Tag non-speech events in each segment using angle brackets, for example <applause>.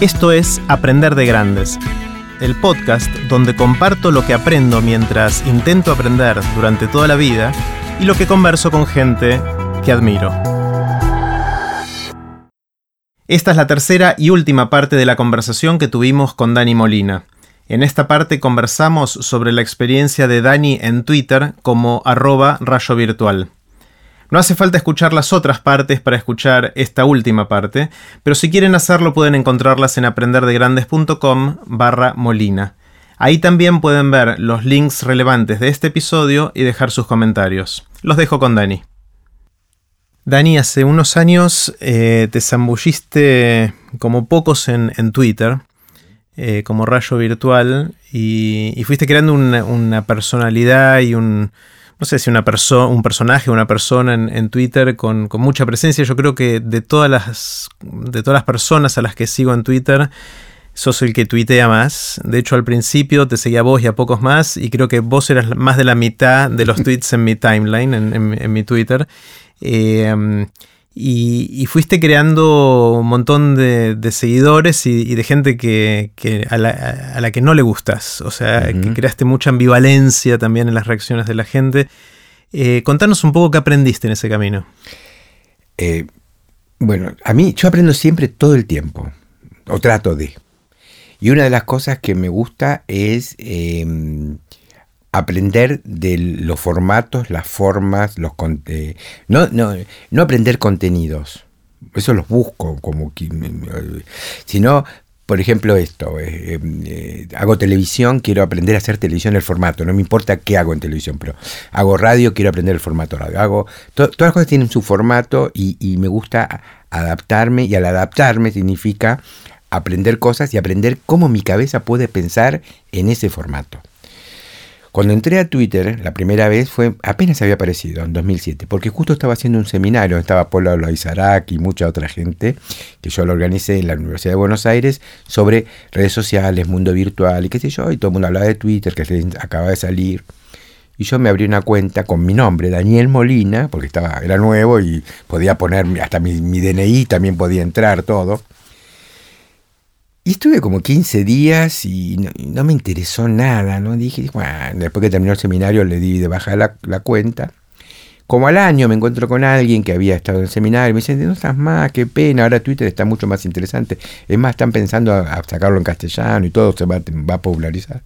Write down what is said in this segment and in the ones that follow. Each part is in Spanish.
Esto es Aprender de Grandes, el podcast donde comparto lo que aprendo mientras intento aprender durante toda la vida y lo que converso con gente que admiro. Esta es la tercera y última parte de la conversación que tuvimos con Dani Molina. En esta parte conversamos sobre la experiencia de Dani en Twitter como arroba rayo virtual. No hace falta escuchar las otras partes para escuchar esta última parte, pero si quieren hacerlo pueden encontrarlas en aprenderdegrandes.com barra molina. Ahí también pueden ver los links relevantes de este episodio y dejar sus comentarios. Los dejo con Dani. Dani, hace unos años eh, te zambulliste como pocos en, Twitter, eh, como rayo virtual, y, fuiste creando una personalidad y un, no sé si una persona, un personaje, una persona en, Twitter con, mucha presencia. Yo creo que de todas las de todas las personas a las que sigo en Twitter, sos el que tuitea más. De hecho, al principio te seguía a vos y a pocos más, y creo que vos eras más de la mitad de los <laughs> tweets en mi timeline, en, mi Twitter. Eh, y, fuiste creando un montón de, seguidores y, de gente que, a, la, que no le gustas. O sea, que creaste mucha ambivalencia también en las reacciones de la gente. Eh, contanos un poco qué aprendiste en ese camino. Eh, bueno, a mí yo aprendo siempre todo el tiempo, o trato de. Y una de las cosas que me gusta es em, aprender de los formatos, las formas, los no, no, no aprender contenidos. Eso los busco como sino por ejemplo, esto, eh, eh, hago televisión, quiero aprender a hacer televisión el formato, no me importa qué hago en televisión, pero hago radio, quiero aprender el formato radio. Hago, todas las cosas tienen su formato y, me gusta adaptarme y al adaptarme significa aprender cosas y aprender cómo mi cabeza puede pensar en ese formato. Cuando entré a Twitter, la primera vez fue, apenas había aparecido, en 2007, porque justo estaba haciendo un seminario, estaba Paula Loaizarak y mucha otra gente, que yo lo organicé en la Universidad de Buenos Aires, sobre redes sociales, mundo virtual y qué sé yo, y todo el mundo hablaba de Twitter, que acaba de salir. Y yo me abrí una cuenta con mi nombre, Daniel Molina, porque estaba, era nuevo y podía poner hasta mi, mi DNI, también podía entrar, todo. Y estuve como 15 días y no, me interesó nada, ¿no? Dije, bueno, después que terminó el seminario le di de baja la, cuenta. Como al año me encuentro con alguien que había estado en el seminario me dice, no estás más, qué pena, ahora Twitter está mucho más interesante. Es más, están pensando a, sacarlo en castellano y todo se va, va a popularizar.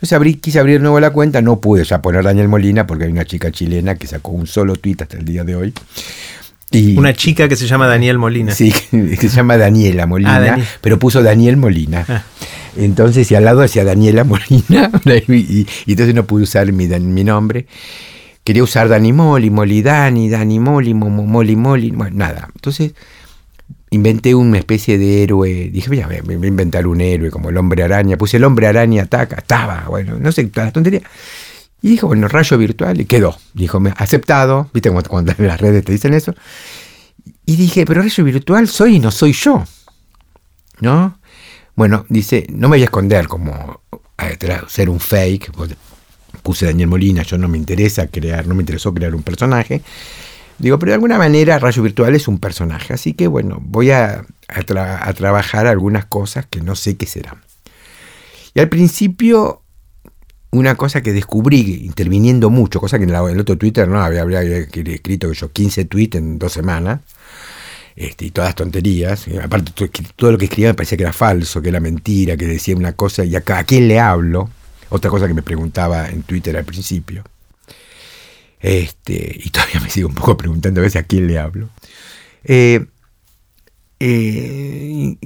Entonces quise abrir de nuevo la cuenta, no pude ya poner Daniel Molina porque hay una chica chilena que sacó un solo tweet hasta el día de hoy. Una chica que se llama Daniel Molina. Sí, <laughs> que se llama Daniela Molina, ah, pero puso Daniel Molina. Ah. Entonces, y al lado decía Daniela Molina, <laughs> y, entonces no pude usar mi, mi nombre. Quería usar Dani Moli, Moli Dani, Dani Moli, Moli Moli, bueno, nada. Entonces, inventé una especie de héroe. Dije, voy a, voy a inventar un héroe como el hombre araña. Puse el hombre araña ataca, estaba, bueno, no sé, la tontería. Y dijo, bueno, rayo virtual, y quedó. Dijo, me aceptado, viste cuando, en las redes te dicen eso. Y dije, pero rayo virtual soy y no soy yo. ¿No? Bueno, dice, no me voy a esconder como ser un fake. Puse Daniel Molina, yo no me interesa crear, no me interesó crear un personaje. Digo, pero de alguna manera Rayo Virtual es un personaje, así que bueno, voy a, a trabajar algunas cosas que no sé qué serán. Y al principio una cosa que descubrí interviniendo mucho, cosa que en, el otro Twitter no había, había, escrito yo 15 tweets en dos semanas. Este, y todas tonterías. Aparte, todo lo que escribía me parecía que era falso, que era mentira, que decía una cosa y acá, ¿a quién le hablo? Otra cosa que me preguntaba en Twitter al principio. Este, y todavía me sigo un poco preguntando a veces a quién le hablo. Eh, eh,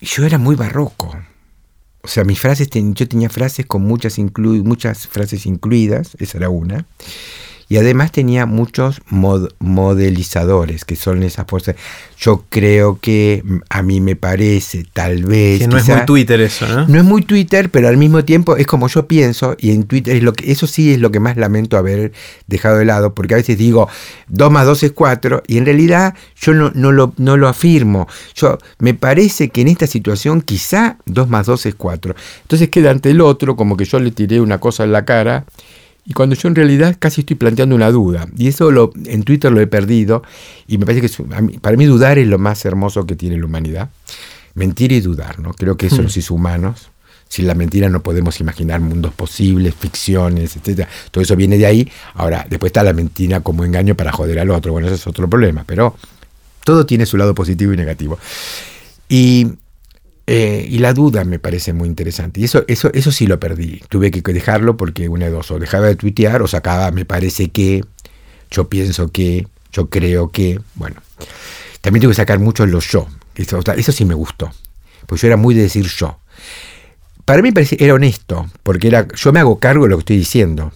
yo era muy barroco. O sea, mis frases, yo tenía frases con muchas, muchas frases incluidas, esa era una. Y además tenía muchos modelizadores, que son esas fuerzas. Yo creo que mm, a mí me parece, tal vez. Que no es muy Twitter eso, ¿no? No es muy Twitter, pero al mismo tiempo es como yo pienso, y en Twitter es lo que, eso sí es lo que más lamento haber dejado de lado, porque a veces digo 2 más 2 es 4, y en realidad yo no, no, lo, no lo afirmo. Yo me parece que en esta situación quizá 2 más 2 es 4. Entonces queda ante el otro como que yo le tiré una cosa en la cara y cuando yo en realidad casi estoy planteando una duda. Y eso lo, en Twitter lo he perdido. Y me parece que para mí dudar es lo más hermoso que tiene la humanidad. mentir y dudar, ¿no? Creo que eso Hmm. nos hizo humanos. Sin la mentira no podemos imaginar mundos posibles, ficciones, etcétera. Todo eso viene de ahí. Ahora, después está la mentira como engaño para joder al otro. Bueno, ese es otro problema, pero todo tiene su lado positivo y negativo. Y, eh, y la duda me parece muy interesante. Y eso, eso, eso sí lo perdí. Tuve que dejarlo porque una de dos, o dejaba de tuitear o sacaba, me parece que, yo pienso que, yo creo que, bueno. También tuve que sacar mucho los yo. Eso, eso sí me gustó. Pues yo era muy de decir yo. Para mí parecía, era honesto, porque era, yo me hago cargo de lo que estoy diciendo.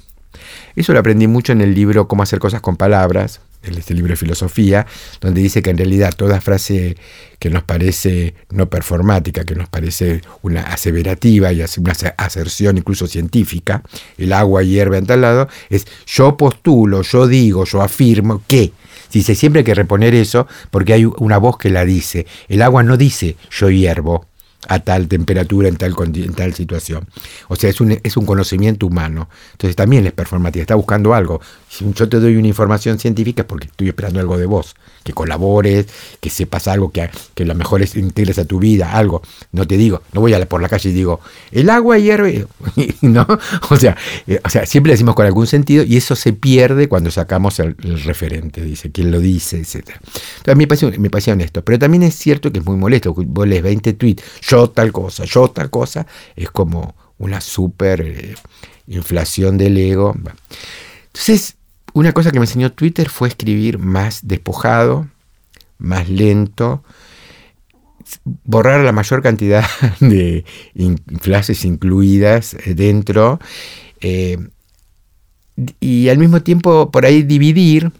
Eso lo aprendí mucho en el libro Cómo hacer cosas con palabras, este libro de filosofía, donde dice que en realidad toda frase que nos parece no performática, que nos parece una aseverativa y una aserción incluso científica, el agua hierve en tal lado, es yo postulo, yo digo, yo afirmo que. Dice, siempre hay que reponer eso porque hay una voz que la dice. El agua no dice yo hiervo, a tal temperatura, en tal, en tal situación. O sea, es un, es un conocimiento humano. Entonces también es performativa, está buscando algo. Si yo te doy una información científica es porque estoy esperando algo de vos, que colabores, que sepas algo, que, que lo mejor es integres a tu vida, algo. No te digo, no voy a la, por la calle y digo, el agua hierve, <laughs> ¿no? O sea, eh, o sea, siempre decimos con algún sentido y eso se pierde cuando sacamos el, referente, dice, quién lo dice, etc. Entonces me pareció, me pareció honesto, pero también es cierto que es muy molesto, vos lees 20 tweets, yo tal cosa, yo tal cosa, es como una super eh, inflación del ego. Entonces, una cosa que me enseñó Twitter fue escribir más despojado, más lento, borrar la mayor cantidad <laughs> de in incluidas dentro eh, y al mismo tiempo por ahí dividir.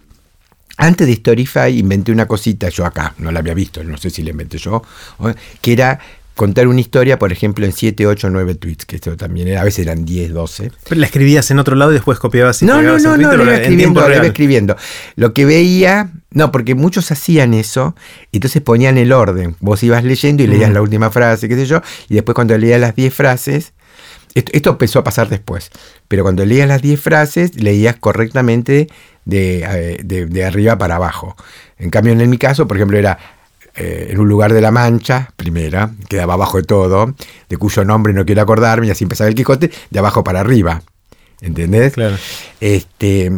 Antes de Storyfy inventé una cosita, yo acá, no la había visto, no sé si la inventé yo, que era contar una historia, por ejemplo, en 7, 8, 9 tweets, que esto también era, a veces eran 10, 12. Pero la escribías en otro lado y después copiabas y No, no, no, no, la iba en escribiendo, la iba escribiendo. Lo que veía, no, porque muchos hacían eso, y entonces ponían el orden. Vos ibas leyendo y leías Mm. la última frase, qué sé yo, y después cuando leías las 10 frases, esto, esto empezó a pasar después, pero cuando leías las 10 frases, leías correctamente de, eh, de, de arriba para abajo. En cambio, en mi caso, por ejemplo, era eh, en un lugar de la Mancha, primera, quedaba abajo de todo, de cuyo nombre no quiero acordarme, y así empezaba el Quijote, de abajo para arriba. ¿Entendés? Claro. Este,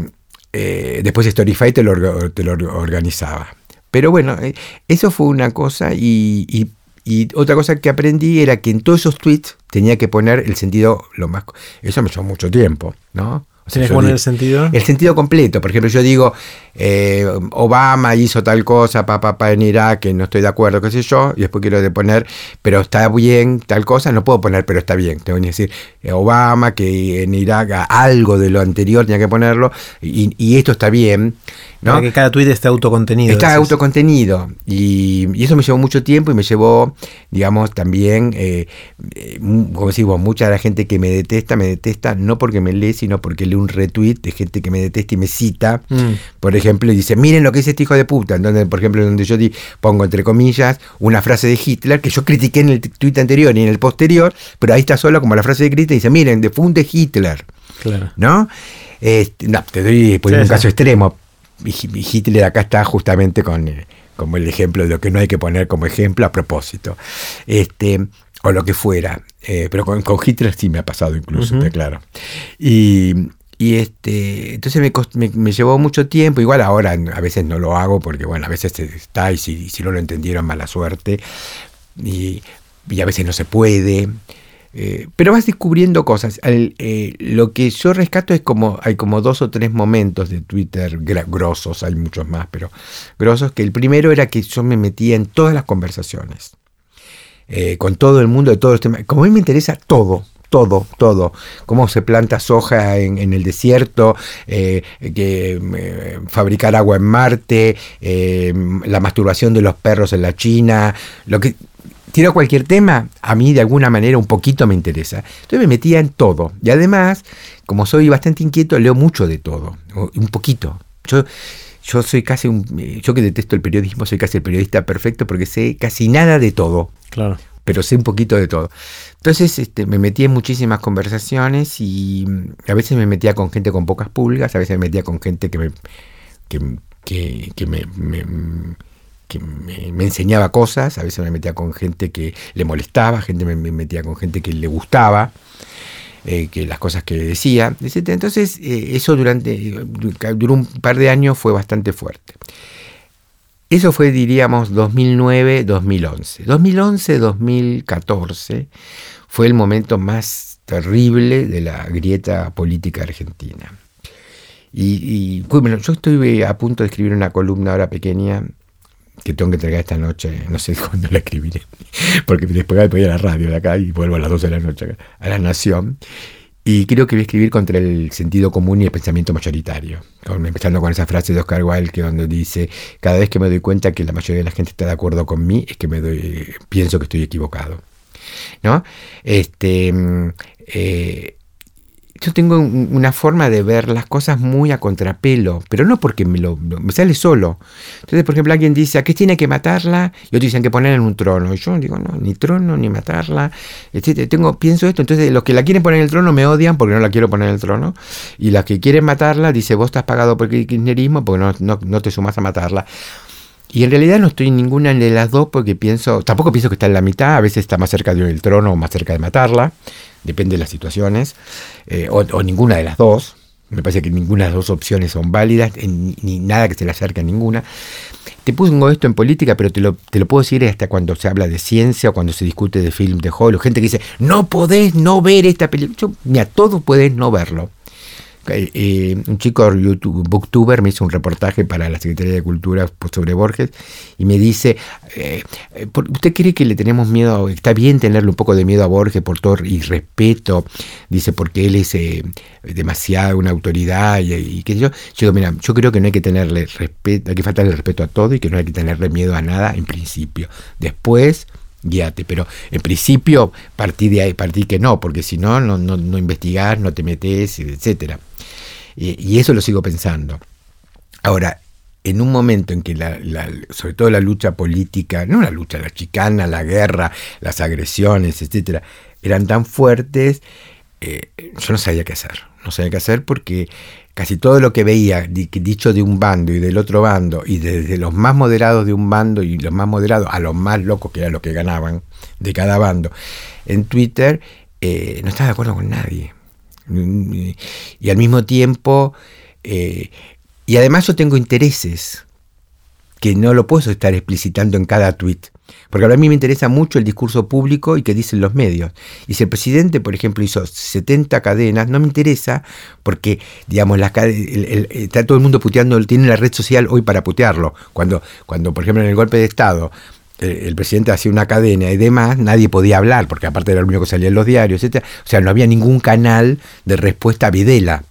eh, después Storyfy te lo, te lo organizaba. Pero bueno, eh, eso fue una cosa y, y- y otra cosa que aprendí era que en todos esos tweets tenía que poner el sentido lo más... Eso me llevó mucho tiempo, ¿no? ¿Tienes que poner el sentido? el sentido completo. Por ejemplo, yo digo, eh, Obama hizo tal cosa, papá, pa, en Irak, que no estoy de acuerdo, qué sé yo, y después quiero de poner, pero está bien, tal cosa, no puedo poner, pero está bien. Tengo que decir, eh, Obama, que en Irak algo de lo anterior tenía que ponerlo, y, y esto está bien. ¿No? Para que cada tweet esté autocontenido. Está decís. autocontenido y, y eso me llevó mucho tiempo y me llevó, digamos, también, eh, eh, como decimos, mucha de la gente que me detesta, me detesta no porque me lee, sino porque lee un retweet de gente que me detesta y me cita, Mm. por ejemplo, y dice, miren lo que es este hijo de puta, en donde, por ejemplo, donde yo di- pongo entre comillas una frase de Hitler que yo critiqué en el tweet anterior y en el posterior, pero ahí está solo como la frase de crítica y dice, miren, defunde Hitler. Claro. ¿no? Este, no, te doy por Sí, un sí. caso extremo. Hitler acá está justamente con eh, como el ejemplo de lo que no hay que poner como ejemplo a propósito. Este, o lo que fuera. Eh, pero con, con Hitler sí me ha pasado incluso, está claro. Y, y este, entonces me, cost- me, me llevó mucho tiempo. Igual ahora a veces no lo hago porque, bueno, a veces está y si, si no lo entendieron, mala suerte. Y, y a veces no se puede. Eh, pero vas descubriendo cosas. Eh, lo que yo rescato es como hay como dos o tres momentos de Twitter grosos, hay muchos más, pero grosos, que el primero era que yo me metía en todas las conversaciones, eh, con todo el mundo de todos los temas. Como a mí me interesa todo. Todo, todo. Cómo se planta soja en, el desierto, que, fabricar agua en Marte, la masturbación de los perros en la China, lo que, tiro cualquier tema, a mí de alguna manera un poquito me interesa. Entonces me metía en todo. Y además, como soy bastante inquieto, leo mucho de todo. Un poquito. Yo, yo soy casi un. eh, Yo que detesto el periodismo, soy casi el periodista perfecto porque sé casi nada de todo. Claro. Pero sé un poquito de todo. Entonces este, me metí en muchísimas conversaciones y mm, a veces me metía con gente con pocas pulgas, a veces me metía con gente que me, que, que- que me, me- me, enseñaba cosas, a veces me metía con gente que le molestaba, gente me, metía con gente que le gustaba. Eh, que las cosas que decía, etc. Entonces, eh, eso durante duró un par de años fue bastante fuerte. Eso fue, diríamos, 2009-2011. 2011-2014 fue el momento más terrible de la grieta política argentina. Y, bueno, yo estoy a punto de escribir una columna ahora pequeña que tengo que entregar esta noche, no sé <laughs> cuándo la escribiré, porque después voy a la radio de acá y vuelvo a las 12 de la noche a La Nación. Y creo que voy a escribir contra el sentido común y el pensamiento mayoritario. Empezando con esa frase de Oscar Wilde que donde dice, cada vez que me doy cuenta que la mayoría de la gente está de acuerdo con mí, es que me doy, pienso que estoy equivocado. ¿No? Este, mm, eh, yo tengo una forma de ver las cosas muy a contrapelo, pero no porque me, lo, sale solo. Entonces, por ejemplo, alguien dice, ¿a tiene que matarla? Y otros dicen que ponerla en un trono. Y yo digo, no, ni trono, ni matarla. Tengo, pienso esto, entonces los que la quieren poner en el trono me odian porque no la quiero poner en el trono. Y las que quieren matarla, dice, vos estás pagado por el kirchnerismo porque no, no, no te sumas a matarla. Y en realidad no estoy en ninguna de las dos porque pienso, tampoco pienso que está en la mitad, a veces está más cerca del trono o más cerca de matarla depende de las situaciones, eh, o, ninguna de las dos. Me parece que ninguna de las dos opciones son válidas, ni, nada que se le acerque a ninguna. Te pongo esto en política, pero te lo, te lo puedo decir hasta cuando se habla de ciencia o cuando se discute de film de Hollywood. Gente que dice, no podés no ver esta película. Yo, mira, todo puedes no verlo. Eh, eh, un chico YouTube, booktuber me hizo un reportaje para la Secretaría de Cultura sobre Borges y me dice, eh, ¿usted cree que le tenemos miedo? Está bien tenerle un poco de miedo a Borges por todo y respeto, dice, porque él es demasiado una autoridad y, que yo, yo digo, mira, yo creo que no hay que tenerle respeto, hay que faltarle respeto a todo y que no hay que tenerle miedo a nada en principio. Después guíate. Pero en principio partí de ahí, partí que no, porque si no, no, no, no investigás, no te metes, etcétera. Y, eso lo sigo pensando. Ahora, en un momento en que la, sobre todo la lucha política, no la lucha, la chicana, la guerra, las agresiones, etcétera, eran tan fuertes, eh, yo no sabía qué hacer. No sabía qué hacer porque casi todo lo que veía dicho de un bando y del otro bando, y desde los más moderados de un bando y los más moderados a los más locos, que era lo que ganaban de cada bando, en Twitter, eh, no estaba de acuerdo con nadie. Y al mismo tiempo, eh, y además yo tengo intereses que no lo puedo estar explicitando en cada tweet. Porque a mí me interesa mucho el discurso público y qué dicen los medios. Y si el presidente, por ejemplo, hizo 70 cadenas, no me interesa porque, digamos, las está todo el mundo puteando, tiene la red social hoy para putearlo. Cuando, cuando por ejemplo, en el golpe de Estado el presidente hacía una cadena y demás, nadie podía hablar, porque aparte era lo único que salía en los diarios, etc. O sea, no había ningún canal de respuesta a Videla.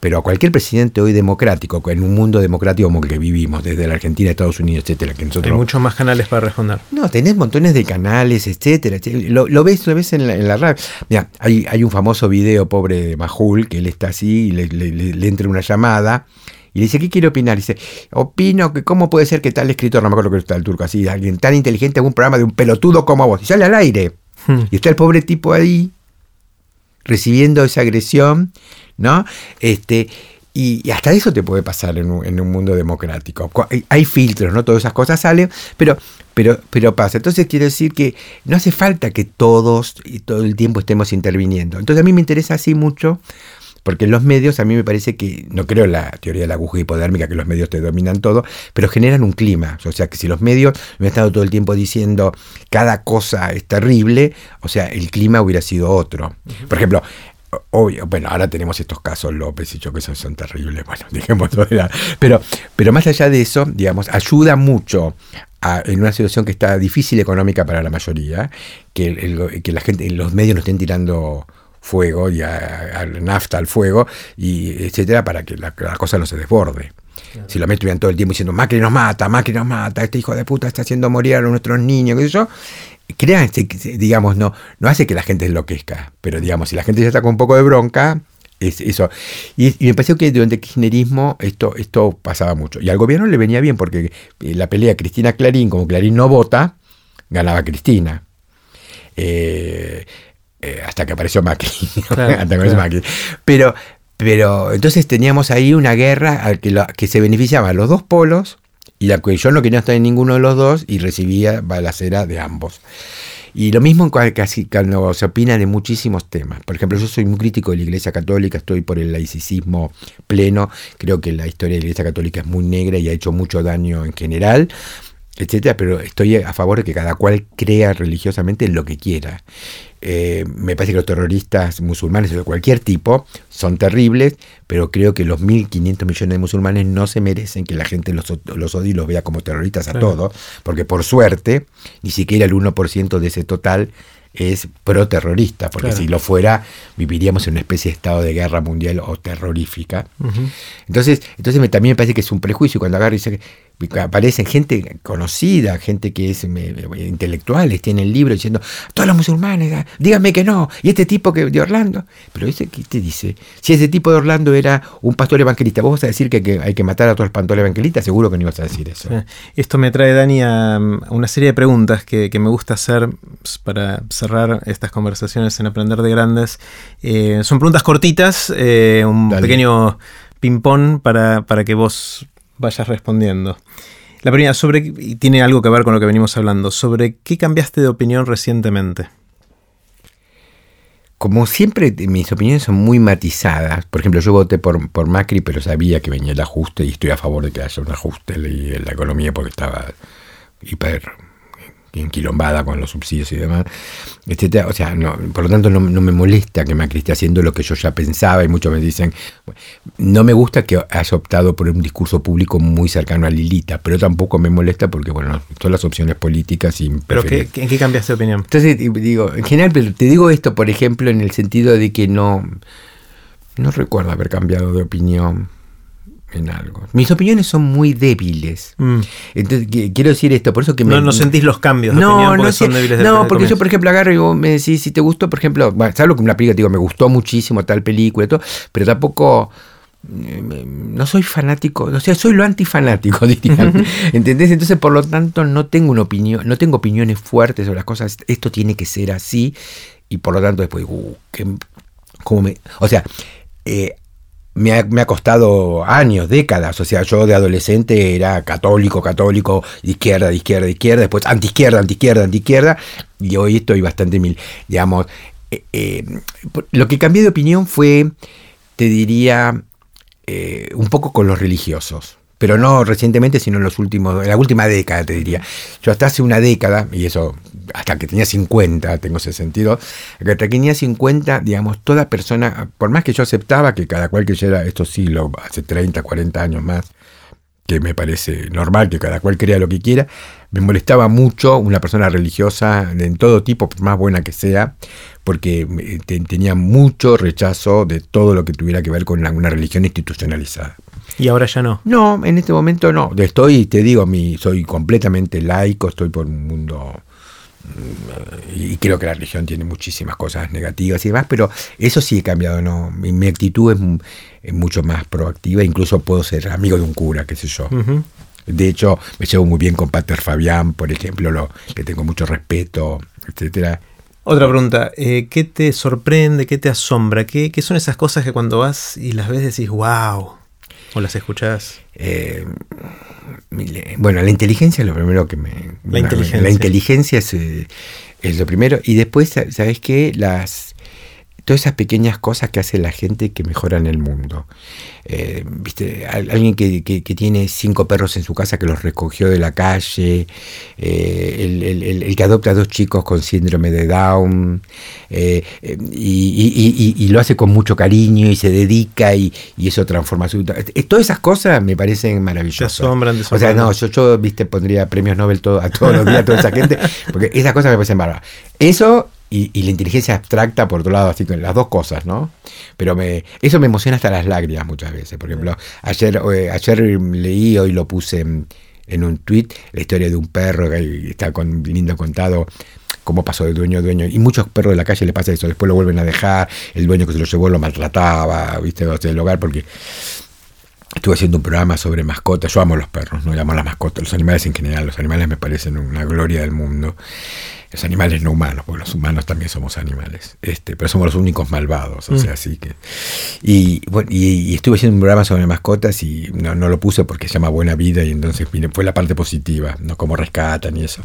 Pero a cualquier presidente hoy democrático, en un mundo democrático como el que vivimos, desde la Argentina, Estados Unidos, etcétera, que nosotros. Hay muchos más canales para responder. No, tenés montones de canales, etcétera. Lo, ves, lo ves en la, en la radio. Mira, hay, hay un famoso video, pobre de Majul, que él está así y le, le entra una llamada y le dice, ¿qué quiere opinar? Y dice, opino que cómo puede ser que tal escritor, no me acuerdo que está el turco, así, alguien tan inteligente en un programa de un pelotudo como vos, y sale al aire. Hmm. Y está el pobre tipo ahí, recibiendo esa agresión, ¿no? Este, y, hasta eso te puede pasar en un, mundo democrático. Hay, filtros, ¿no? Todas esas cosas salen, pero, pero, pero pasa. Entonces quiere decir que no hace falta que todos y todo el tiempo estemos interviniendo. Entonces a mí me interesa así mucho porque los medios, a mí me parece que, no creo la teoría de la aguja hipodérmica, que los medios te dominan todo, pero generan un clima. O sea, que si los medios me han estado todo el tiempo diciendo cada cosa es terrible, o sea, el clima hubiera sido otro. Por ejemplo, Obvio, bueno, ahora tenemos estos casos López y yo que son, son terribles, bueno, <laughs> de Pero, pero más allá de eso, digamos, ayuda mucho en una situación que está difícil económica para la mayoría, que, que la gente, los medios no estén tirando fuego y a, nafta al fuego, y etcétera, para que la, cosa no se desborde. Si lo estuvieran todo el tiempo diciendo, Macri nos mata, Macri nos mata, este hijo de puta está haciendo morir a nuestros niños, qué sé yo, crean, digamos, no, no hace que la gente enloquezca, pero digamos, si la gente ya está con un poco de bronca, es eso. Y, me pareció que durante el kirchnerismo esto, esto pasaba mucho. Y al gobierno le venía bien, porque eh, la pelea Cristina Clarín, como Clarín no vota, ganaba Cristina. Eh, eh, hasta que apareció <laughs> Macri. Pero, pero entonces teníamos ahí una guerra que, que se beneficiaban los dos polos Y la que yo no quería estar en ninguno de los dos y recibía balacera de ambos. Y lo mismo casi cuando se opina de muchísimos temas. Por ejemplo, yo soy muy crítico de la Iglesia Católica, estoy por el laicismo pleno, creo que la historia de la Iglesia Católica es muy negra y ha hecho mucho daño en general etcétera, pero estoy a favor de que cada cual crea religiosamente lo que quiera. Eh, me parece que los terroristas musulmanes de cualquier tipo son terribles, pero creo que los 1.500 millones de musulmanes no se merecen que la gente los, los odie y los vea como terroristas a todos, porque por suerte, ni siquiera el 1% de ese total es pro-terrorista, porque si lo fuera, viviríamos en una especie de estado de guerra mundial o terrorífica. Entonces, entonces también me parece que es un prejuicio cuando agarra y dice aparecen gente conocida, gente que es intelectuales, tienen libros diciendo, todos los musulmanes, ah, díganme que no, y este tipo que de Orlando, pero ese ¿qué te dice? Si ese tipo de Orlando era un pastor evangelista, vos vas a decir que, hay que matar a todos los pastores evangelistas, seguro que no ibas a decir eso. Esto me trae, Dani, a, una serie de preguntas que, me gusta hacer para cerrar estas conversaciones en Aprender de Grandes. Eh, son preguntas cortitas, eh, un pequeño ping-pong para, para que vos vayas respondiendo. La primera, sobre, y tiene algo que ver con lo que venimos hablando, sobre qué cambiaste de opinión recientemente. Como siempre, mis opiniones son muy matizadas. Por ejemplo, yo voté por, por Macri, pero sabía que venía el ajuste y estoy a favor de que haya un ajuste en la economía porque estaba hiper enquilombada con los subsidios y demás, etcétera. O sea, no, por lo tanto no, me molesta que Macri esté haciendo lo que yo ya pensaba y muchos me dicen, no me gusta que haya optado por un discurso público muy cercano a Lilita, pero tampoco me molesta porque, bueno, son las opciones políticas y... ¿Pero qué, en qué cambiaste de opinión? Entonces, digo, en general, pero te digo esto, por ejemplo, en el sentido de que no... No recuerdo haber cambiado de opinión en algo. Mis opiniones son muy débiles. Mm. Entonces, quiero decir esto, por eso que me... No, no sentís los cambios de no, opinión porque no, son débiles No, porque yo, por ejemplo, agarro y vos me decís, si te gustó, por ejemplo, bueno, sabes lo que una película, digo, me gustó muchísimo tal película y todo, pero tampoco eh, no soy fanático, o sea, soy lo antifanático, <laughs> diría. ¿Entendés? Entonces, por lo tanto, no tengo una opinión, no tengo opiniones fuertes sobre las cosas, esto tiene que ser así, y por lo tanto después digo, uh, ¿cómo me...? O sea, eh, me ha, costado años, décadas. O sea, yo de adolescente era católico, católico, de izquierda, de izquierda, de izquierda, después anti-izquierda, anti-izquierda, anti-izquierda, y hoy estoy bastante mil. Digamos, eh, eh, lo que cambié de opinión fue, te diría, eh, un poco con los religiosos pero no recientemente, sino en los últimos, en la última década, te diría. Yo hasta hace una década, y eso hasta que tenía 50, tengo ese sentido, hasta que tenía 50, digamos, toda persona, por más que yo aceptaba que cada cual que llega estos siglos, hace 30, 40 años más, que me parece normal que cada cual crea lo que quiera, me molestaba mucho una persona religiosa en todo tipo, por más buena que sea, porque tenía mucho rechazo de todo lo que tuviera que ver con una religión institucionalizada. ¿Y ahora ya no? No, en este momento no. Estoy, te digo, mi, soy completamente laico, estoy por un mundo mm, y creo que la religión tiene muchísimas cosas negativas y demás, pero eso sí he cambiado, ¿no? Mi, actitud es, mucho más proactiva, incluso puedo ser amigo de un cura, qué sé yo. De hecho, me llevo muy bien con Pater Fabián, por ejemplo, lo, que tengo mucho respeto, etcétera. Otra pregunta, eh, ¿qué te sorprende, qué te asombra? ¿Qué, ¿Qué, son esas cosas que cuando vas y las ves decís, wow, ¿O las escuchás? Eh, bueno, la inteligencia es lo primero que me... La inteligencia. La inteligencia es, eh, es, lo primero. Y después, ¿sabes qué? Las todas esas pequeñas cosas que hace la gente que mejoran el mundo. Eh, ¿viste? Alguien que, tiene cinco perros en su casa que los recogió de la calle, eh, el, que adopta a dos chicos con síndrome de Down, eh, y, lo hace con mucho cariño y se dedica y, eso transforma su vida. Todas esas cosas me parecen maravillosas. Te asombran, O sea, no, yo, ¿viste? pondría premios Nobel todo, a todos los días a toda esa gente, porque esas cosas me parecen bárbaras. Eso y, la inteligencia abstracta por otro lado, así con las dos cosas, ¿no? Pero me, eso me emociona hasta las lágrimas muchas veces. Por ejemplo, ayer, eh, ayer leí, hoy lo puse en, un tweet, la historia de un perro que está con, lindo contado cómo pasó de dueño a dueño. Y muchos perros de la calle le pasa eso, después lo vuelven a dejar, el dueño que se lo llevó lo maltrataba, ¿viste? O sea, el hogar, porque Estuve haciendo un programa sobre mascotas. Yo amo los perros, no amo las mascotas, los animales en general. Los animales me parecen una gloria del mundo. Los animales no humanos, porque los humanos también somos animales. Este, pero somos los únicos malvados. O sea, así que. Y, bueno, y, estuve haciendo un programa sobre mascotas y no, lo puse porque se llama Buena Vida y entonces fue la parte positiva, no como rescatan y eso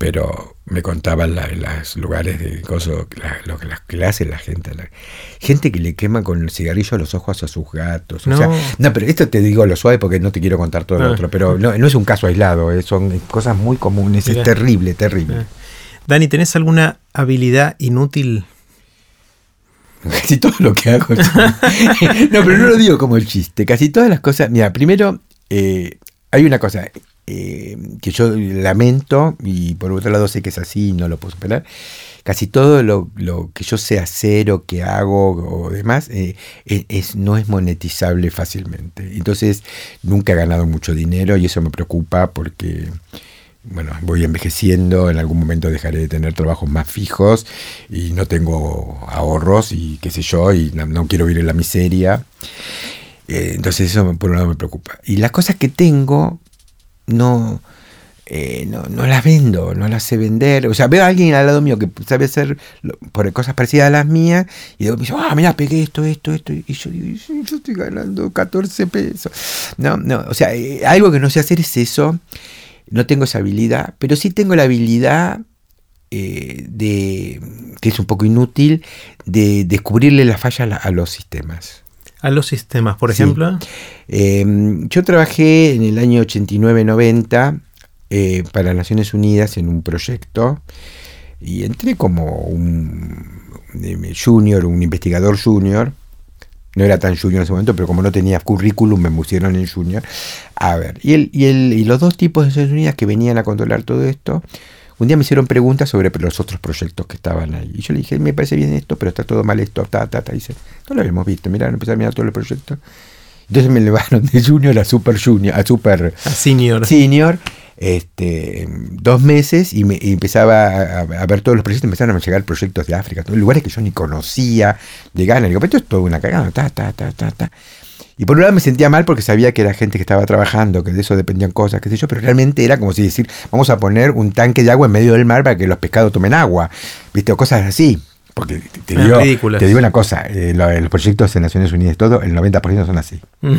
pero me contaban en los lugares de cosas, lo que las clases la gente. La, gente que le quema con el cigarrillo los ojos a sus gatos. No. O sea, no, pero esto te digo lo suave porque no te quiero contar todo lo ah. otro, pero no, no, es un caso aislado, eh, son cosas muy comunes, es terrible, terrible. Dani, ¿tenés alguna habilidad inútil? <laughs> Casi todo lo que hago. <laughs> no, pero no lo digo como el chiste. Casi todas las cosas. Mira, primero, eh, hay una cosa. Eh, que yo lamento, y por otro lado sé que es así y no lo puedo superar, casi todo lo, que yo sé hacer o que hago o demás eh, es, no es monetizable fácilmente. Entonces nunca he ganado mucho dinero y eso me preocupa porque bueno, voy envejeciendo, en algún momento dejaré de tener trabajos más fijos y no tengo ahorros y qué sé yo, y no, quiero vivir en la miseria. Eh, entonces eso por un lado me preocupa. Y las cosas que tengo, no, eh, no, no, las vendo, no las sé vender. O sea, veo a alguien al lado mío que sabe hacer por cosas parecidas a las mías y digo, ah, mira, pegué esto, esto, esto. Y yo digo, yo estoy ganando 14 pesos. No, no, o sea, eh, algo que no sé hacer es eso. No tengo esa habilidad, pero sí tengo la habilidad eh, de, que es un poco inútil, de descubrirle las fallas a los sistemas a los sistemas, por ejemplo? Em, yo trabajé en el año 89-90 eh, para Naciones Unidas en un proyecto y entré como un junior, un investigador junior. No era tan junior en ese momento, pero como no tenía currículum me pusieron en junior. A ver, y, el, y, el, y los dos tipos de Naciones Unidas que venían a controlar todo esto un día me hicieron preguntas sobre los otros proyectos que estaban ahí. Y yo le dije, me parece bien esto, pero está todo mal esto, ta, ta, ta. Y dice, no lo habíamos visto, mira, empecé a mirar todos los proyectos. Entonces me <laughs> llevaron de junior a super junior, a super a senior. Senior, este, dos meses y, me, empezaba a, ver todos los proyectos, empezaron a llegar proyectos de África, todos lugares que yo ni conocía, de Ghana. digo, pero esto es todo una cagada, ta, ta, ta, ta, ta. Y por un lado me sentía mal porque sabía que era gente que estaba trabajando, que de eso dependían cosas, qué sé yo, pero realmente era como si decir, vamos a poner un tanque de agua en medio del mar para que los pescados tomen agua, ¿viste? O cosas así. Porque te, digo, te digo, una cosa, eh, los proyectos de Naciones Unidas, todo, el 90% son así. Mm.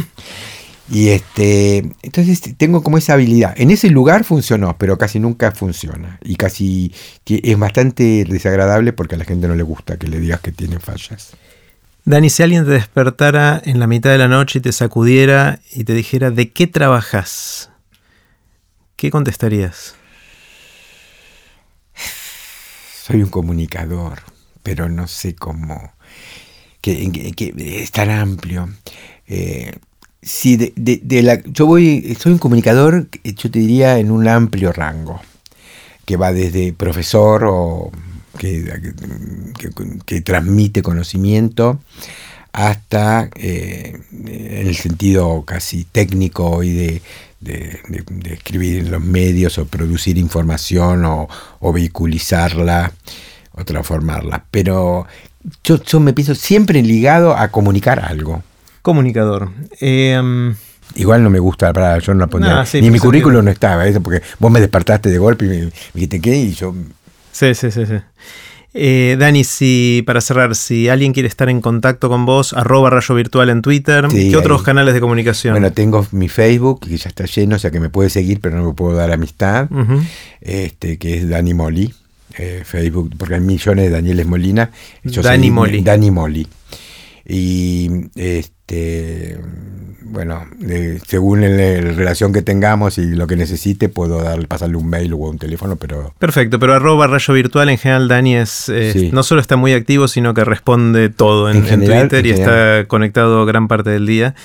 Y este, entonces tengo como esa habilidad. En ese lugar funcionó, pero casi nunca funciona. Y casi es bastante desagradable porque a la gente no le gusta que le digas que tiene fallas. Dani, si alguien te despertara en la mitad de la noche y te sacudiera y te dijera de qué trabajas, ¿qué contestarías? Soy un comunicador, pero no sé cómo. Que, es tan amplio. Eh, si de, la, yo voy, soy un comunicador, yo te diría en un amplio rango, que va desde profesor o que, transmite conocimiento hasta eh, en el sentido casi técnico y de, escribir en los medios o producir información o, vehiculizarla o transformarla. Pero yo, yo, me pienso siempre ligado a comunicar algo. Comunicador. Em, Igual no me gusta la palabra, yo no la pondría. Ni mi currículum no estaba, eso porque vos me despertaste de golpe y me, dijiste qué y yo Sí, sí, sí, sí. Eh, Dani, si para cerrar, si alguien quiere estar en contacto con vos, arroba rayo virtual en Twitter, ¿qué otros canales de comunicación? Bueno, tengo mi Facebook, que ya está lleno, o sea que me puede seguir, pero no me puedo dar amistad, este, que es Dani Moli, eh, Facebook, porque hay millones de Danieles Molina. Dani Moli. Dani Moli. Y este bueno, según la relación que tengamos y lo que necesite, puedo dar, pasarle un mail o un teléfono, pero... Perfecto, pero arroba rayo virtual en general, Dani es, no solo está muy activo, sino que responde todo en, Twitter y está conectado gran parte del día.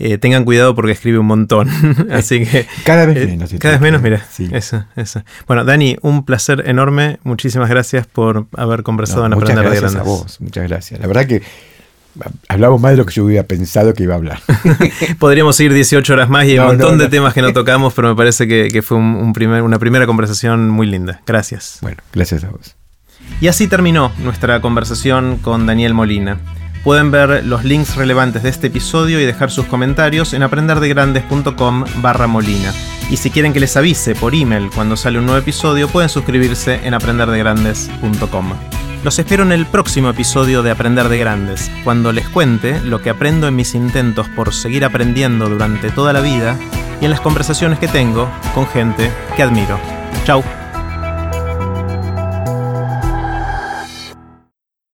Eh, tengan cuidado porque escribe un montón. <laughs> Así que. <laughs> Cada vez eh, menos. cada vez menos, mira. Eso, eso. Bueno, Dani, un placer enorme. Muchísimas gracias por haber conversado en Aprender de Grandes. Muchas gracias a vos. Muchas gracias. La verdad que hablamos más de lo que yo hubiera pensado que iba a hablar. <laughs> Podríamos ir 18 horas más y hay un montón de temas que no <laughs> tocamos, pero me parece que, fue un, primer, una primera conversación muy linda. Gracias. Bueno, gracias a vos. Y así terminó nuestra conversación con Daniel Molina. Pueden ver los links relevantes de este episodio y dejar sus comentarios en aprenderdegrandes.com barra molina. Y si quieren que les avise por email cuando sale un nuevo episodio, pueden suscribirse en aprenderdegrandes.com. Los espero en el próximo episodio de Aprender de Grandes, cuando les cuente lo que aprendo en mis intentos por seguir aprendiendo durante toda la vida y en las conversaciones que tengo con gente que admiro. Chau.